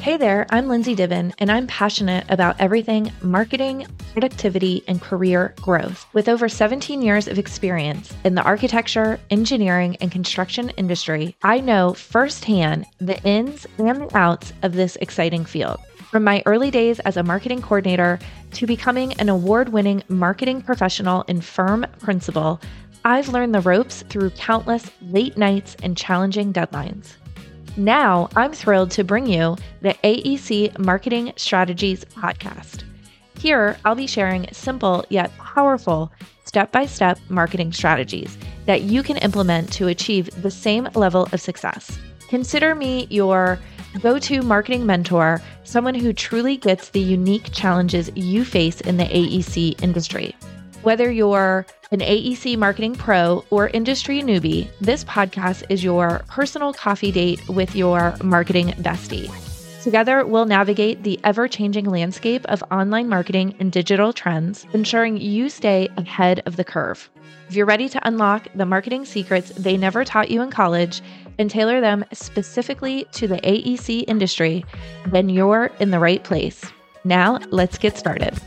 Hey there, I'm Lindsay Diven, and I'm passionate about everything marketing, productivity, and career growth. With over 17 years of experience in the architecture, engineering, and construction industry, I know firsthand the ins and the outs of this exciting field. From my early days as a marketing coordinator to becoming an award winning marketing professional and firm principal, I've learned the ropes through countless late nights and challenging deadlines. Now, I'm thrilled to bring you the AEC Marketing Strategies podcast. Here, I'll be sharing simple yet powerful step by step marketing strategies that you can implement to achieve the same level of success. Consider me your go to marketing mentor, someone who truly gets the unique challenges you face in the AEC industry. Whether you're an AEC marketing pro or industry newbie, this podcast is your personal coffee date with your marketing bestie. Together, we'll navigate the ever changing landscape of online marketing and digital trends, ensuring you stay ahead of the curve. If you're ready to unlock the marketing secrets they never taught you in college and tailor them specifically to the AEC industry, then you're in the right place. Now, let's get started.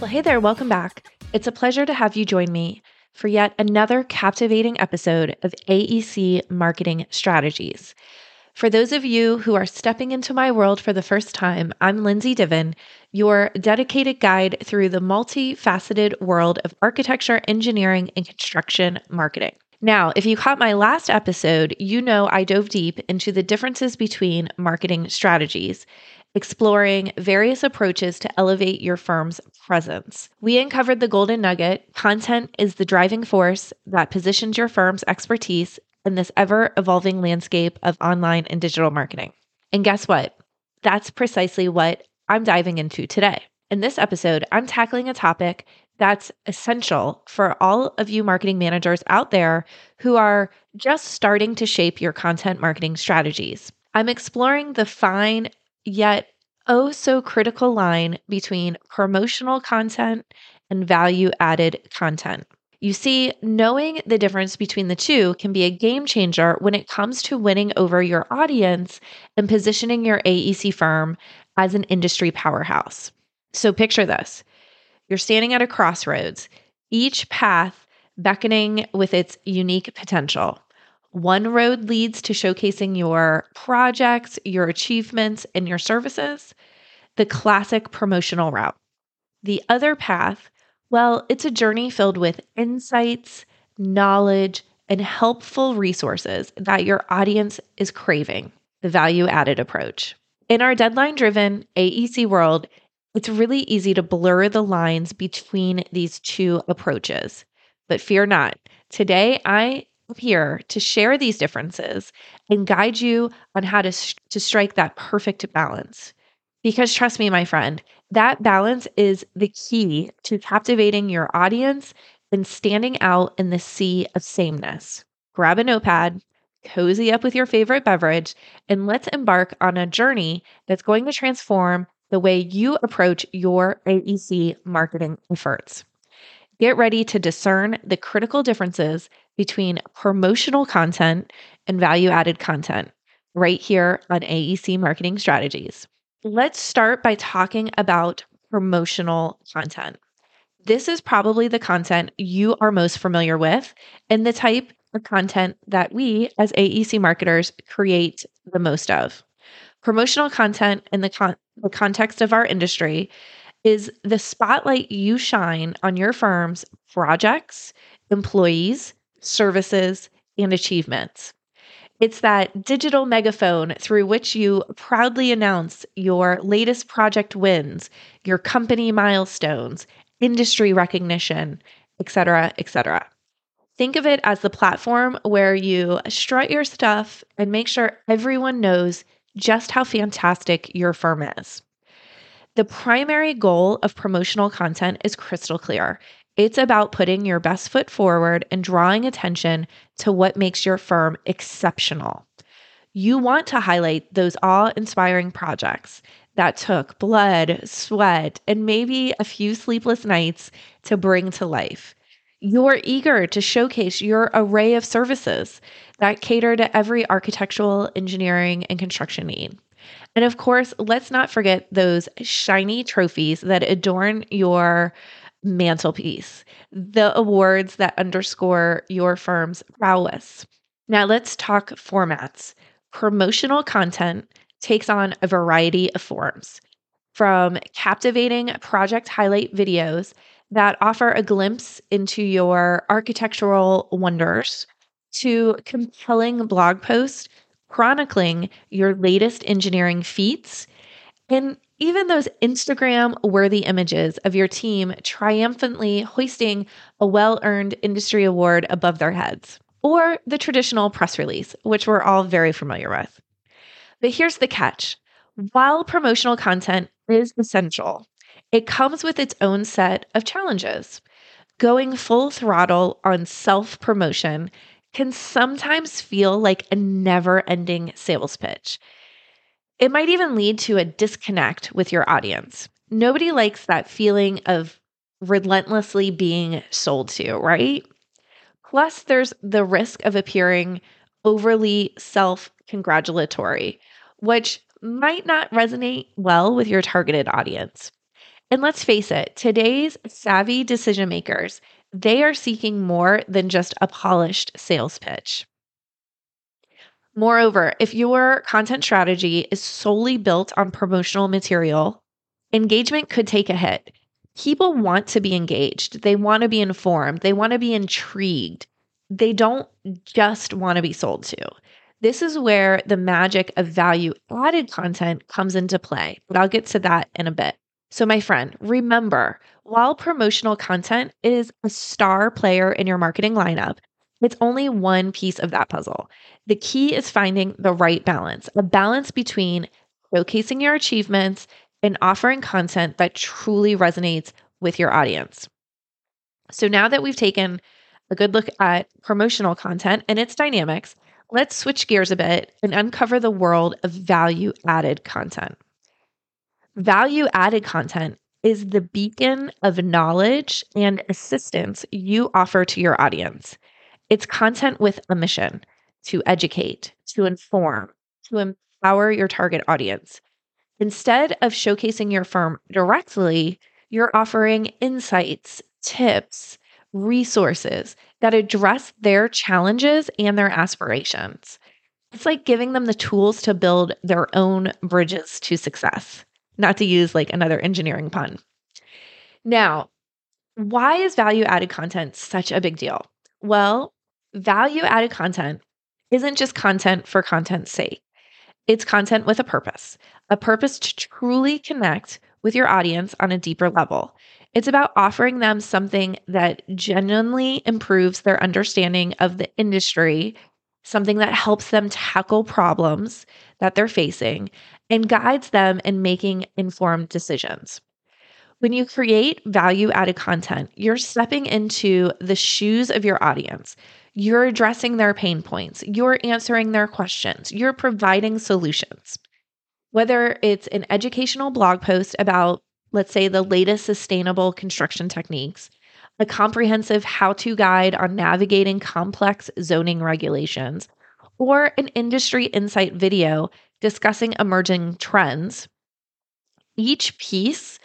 Well, hey there, welcome back. It's a pleasure to have you join me for yet another captivating episode of AEC Marketing Strategies. For those of you who are stepping into my world for the first time, I'm Lindsay Diven, your dedicated guide through the multifaceted world of architecture, engineering, and construction marketing. Now, if you caught my last episode, you know I dove deep into the differences between marketing strategies exploring various approaches to elevate your firm's presence. We uncovered the golden nugget content is the driving force that positions your firm's expertise in this ever evolving landscape of online and digital marketing. And guess what? That's precisely what I'm diving into today. In this episode, I'm tackling a topic that's essential for all of you marketing managers out there who are just starting to shape your content marketing strategies. I'm exploring the fine yet oh so critical line between promotional content and value added content. You see, knowing the difference between the two can be a game changer when it comes to winning over your audience and positioning your AEC firm as an industry powerhouse. So picture this you're standing at a crossroads, each path beckoning with its unique potential. One road leads to showcasing your projects, your achievements, and your services, the classic promotional route. The other path, well, it's a journey filled with insights, knowledge, and helpful resources that your audience is craving, the value added approach. In our deadline driven AEC world, it's really easy to blur the lines between these two approaches. But fear not. Today, I here to share these differences and guide you on how to, to strike that perfect balance. Because trust me, my friend, that balance is the key to captivating your audience and standing out in the sea of sameness. Grab a notepad, cozy up with your favorite beverage, and let's embark on a journey that's going to transform the way you approach your AEC marketing efforts. Get ready to discern the critical differences between promotional content and value added content right here on AEC Marketing Strategies. Let's start by talking about promotional content. This is probably the content you are most familiar with and the type of content that we as AEC marketers create the most of. Promotional content in the, con- the context of our industry is the spotlight you shine on your firm's projects, employees, services, and achievements. It's that digital megaphone through which you proudly announce your latest project wins, your company milestones, industry recognition, etc., etc. Think of it as the platform where you strut your stuff and make sure everyone knows just how fantastic your firm is. The primary goal of promotional content is crystal clear. It's about putting your best foot forward and drawing attention to what makes your firm exceptional. You want to highlight those awe inspiring projects that took blood, sweat, and maybe a few sleepless nights to bring to life. You're eager to showcase your array of services that cater to every architectural, engineering, and construction need. And of course, let's not forget those shiny trophies that adorn your mantelpiece, the awards that underscore your firm's prowess. Now, let's talk formats. Promotional content takes on a variety of forms from captivating project highlight videos that offer a glimpse into your architectural wonders to compelling blog posts chronicling your latest engineering feats and even those Instagram worthy images of your team triumphantly hoisting a well earned industry award above their heads, or the traditional press release, which we're all very familiar with. But here's the catch while promotional content is essential, it comes with its own set of challenges. Going full throttle on self promotion can sometimes feel like a never ending sales pitch. It might even lead to a disconnect with your audience. Nobody likes that feeling of relentlessly being sold to, right? Plus, there's the risk of appearing overly self congratulatory, which might not resonate well with your targeted audience. And let's face it, today's savvy decision makers, they are seeking more than just a polished sales pitch. Moreover, if your content strategy is solely built on promotional material, engagement could take a hit. People want to be engaged, they want to be informed, they want to be intrigued. They don't just want to be sold to. This is where the magic of value added content comes into play, but I'll get to that in a bit. So, my friend, remember while promotional content is a star player in your marketing lineup, it's only one piece of that puzzle. The key is finding the right balance, a balance between showcasing your achievements and offering content that truly resonates with your audience. So now that we've taken a good look at promotional content and its dynamics, let's switch gears a bit and uncover the world of value added content. Value added content is the beacon of knowledge and assistance you offer to your audience. It's content with a mission to educate, to inform, to empower your target audience. Instead of showcasing your firm directly, you're offering insights, tips, resources that address their challenges and their aspirations. It's like giving them the tools to build their own bridges to success, not to use like another engineering pun. Now, why is value added content such a big deal? Well, value added content isn't just content for content's sake. It's content with a purpose, a purpose to truly connect with your audience on a deeper level. It's about offering them something that genuinely improves their understanding of the industry, something that helps them tackle problems that they're facing, and guides them in making informed decisions. When you create value added content, you're stepping into the shoes of your audience. You're addressing their pain points. You're answering their questions. You're providing solutions. Whether it's an educational blog post about, let's say, the latest sustainable construction techniques, a comprehensive how to guide on navigating complex zoning regulations, or an industry insight video discussing emerging trends, each piece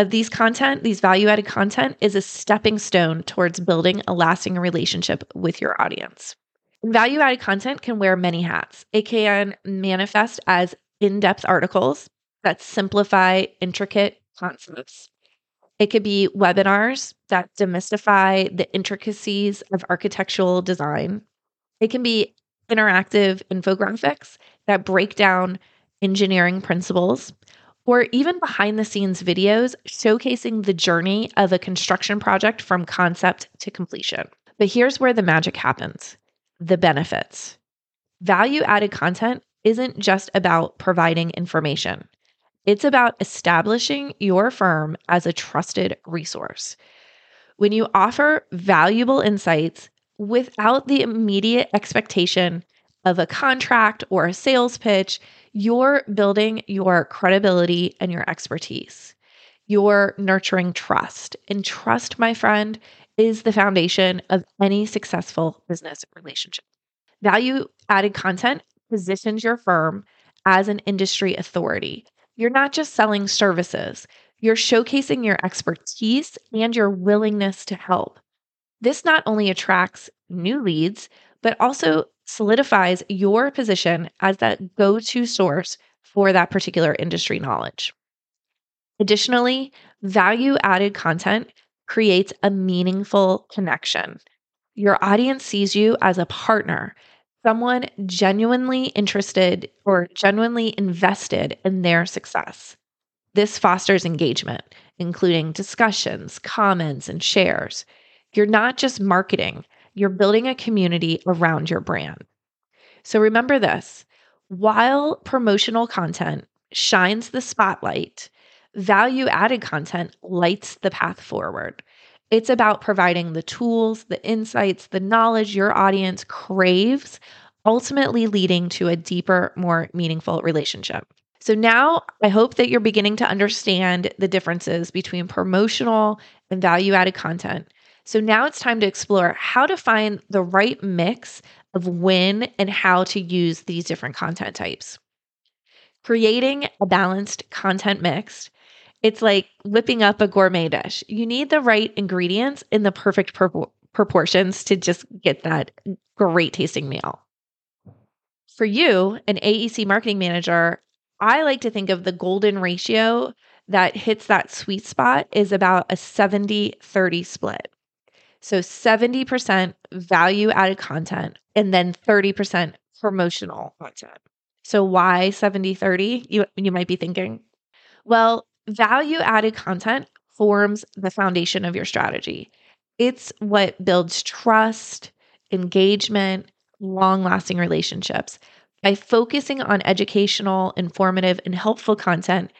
of these content, these value added content, is a stepping stone towards building a lasting relationship with your audience. Value added content can wear many hats. It can manifest as in depth articles that simplify intricate concepts. It could be webinars that demystify the intricacies of architectural design. It can be interactive infographics that break down engineering principles or even behind the scenes videos showcasing the journey of a construction project from concept to completion. But here's where the magic happens the benefits. Value added content isn't just about providing information, it's about establishing your firm as a trusted resource. When you offer valuable insights without the immediate expectation of a contract or a sales pitch, you're building your credibility and your expertise. You're nurturing trust. And trust, my friend, is the foundation of any successful business relationship. Value added content positions your firm as an industry authority. You're not just selling services, you're showcasing your expertise and your willingness to help. This not only attracts new leads, but also solidifies your position as that go to source for that particular industry knowledge. Additionally, value added content creates a meaningful connection. Your audience sees you as a partner, someone genuinely interested or genuinely invested in their success. This fosters engagement, including discussions, comments, and shares. You're not just marketing, you're building a community around your brand. So remember this while promotional content shines the spotlight, value added content lights the path forward. It's about providing the tools, the insights, the knowledge your audience craves, ultimately leading to a deeper, more meaningful relationship. So now I hope that you're beginning to understand the differences between promotional and value added content. So now it's time to explore how to find the right mix of when and how to use these different content types. Creating a balanced content mix it's like whipping up a gourmet dish. You need the right ingredients in the perfect proportions to just get that great tasting meal. For you, an AEC marketing manager, I like to think of the golden ratio that hits that sweet spot is about a 70 30 split. So 70% value added content and then 30% promotional content. So why 70 30? You, you might be thinking. Well, Value added content forms the foundation of your strategy. It's what builds trust, engagement, long lasting relationships. By focusing on educational, informative, and helpful content,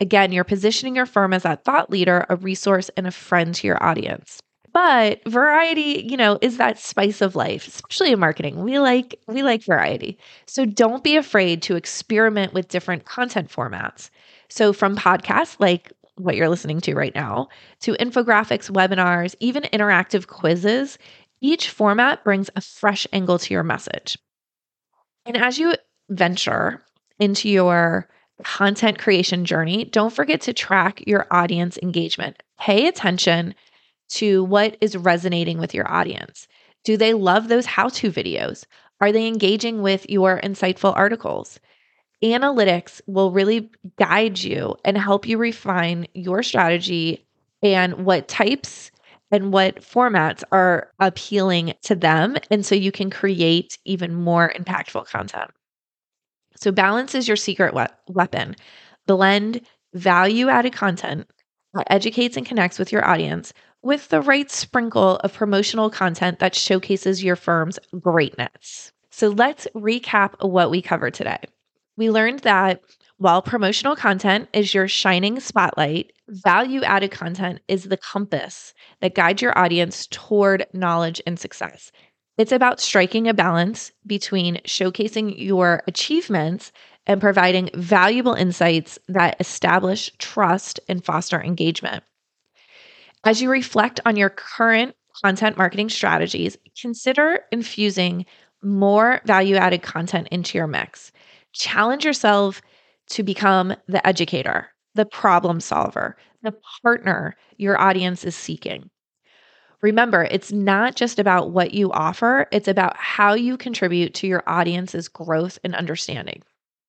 again, you're positioning your firm as that thought leader, a resource, and a friend to your audience. But variety, you know, is that spice of life, especially in marketing. We like we like variety. So don't be afraid to experiment with different content formats. So, from podcasts like what you're listening to right now, to infographics, webinars, even interactive quizzes, each format brings a fresh angle to your message. And as you venture into your content creation journey, don't forget to track your audience engagement. Pay attention to what is resonating with your audience. Do they love those how to videos? Are they engaging with your insightful articles? analytics will really guide you and help you refine your strategy and what types and what formats are appealing to them. And so you can create even more impactful content. So, balance is your secret we- weapon. Blend value added content that educates and connects with your audience with the right sprinkle of promotional content that showcases your firm's greatness. So, let's recap what we covered today. We learned that while promotional content is your shining spotlight, value added content is the compass that guides your audience toward knowledge and success. It's about striking a balance between showcasing your achievements and providing valuable insights that establish trust and foster engagement. As you reflect on your current content marketing strategies, consider infusing more value added content into your mix. Challenge yourself to become the educator, the problem solver, the partner your audience is seeking. Remember, it's not just about what you offer, it's about how you contribute to your audience's growth and understanding.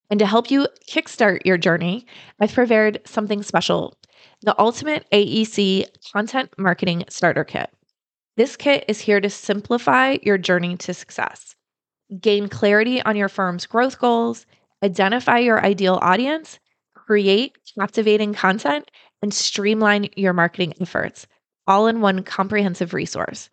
And to help you kickstart your journey, I've prepared something special the Ultimate AEC Content Marketing Starter Kit. This kit is here to simplify your journey to success gain clarity on your firm's growth goals, identify your ideal audience, create captivating content, and streamline your marketing efforts, all in one comprehensive resource.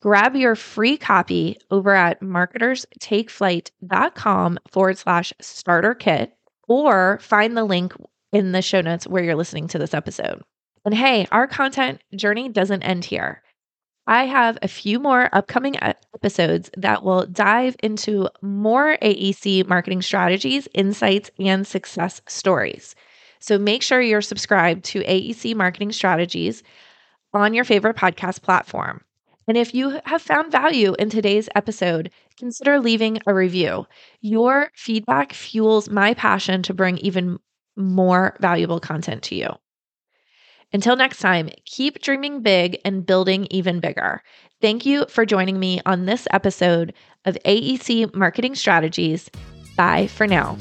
Grab your free copy over at marketerstakeflight.com forward slash starter kit or find the link in the show notes where you're listening to this episode. And hey, our content journey doesn't end here. I have a few more upcoming episodes that will dive into more AEC marketing strategies, insights, and success stories. So make sure you're subscribed to AEC Marketing Strategies on your favorite podcast platform. And if you have found value in today's episode, consider leaving a review. Your feedback fuels my passion to bring even more valuable content to you. Until next time, keep dreaming big and building even bigger. Thank you for joining me on this episode of AEC Marketing Strategies. Bye for now.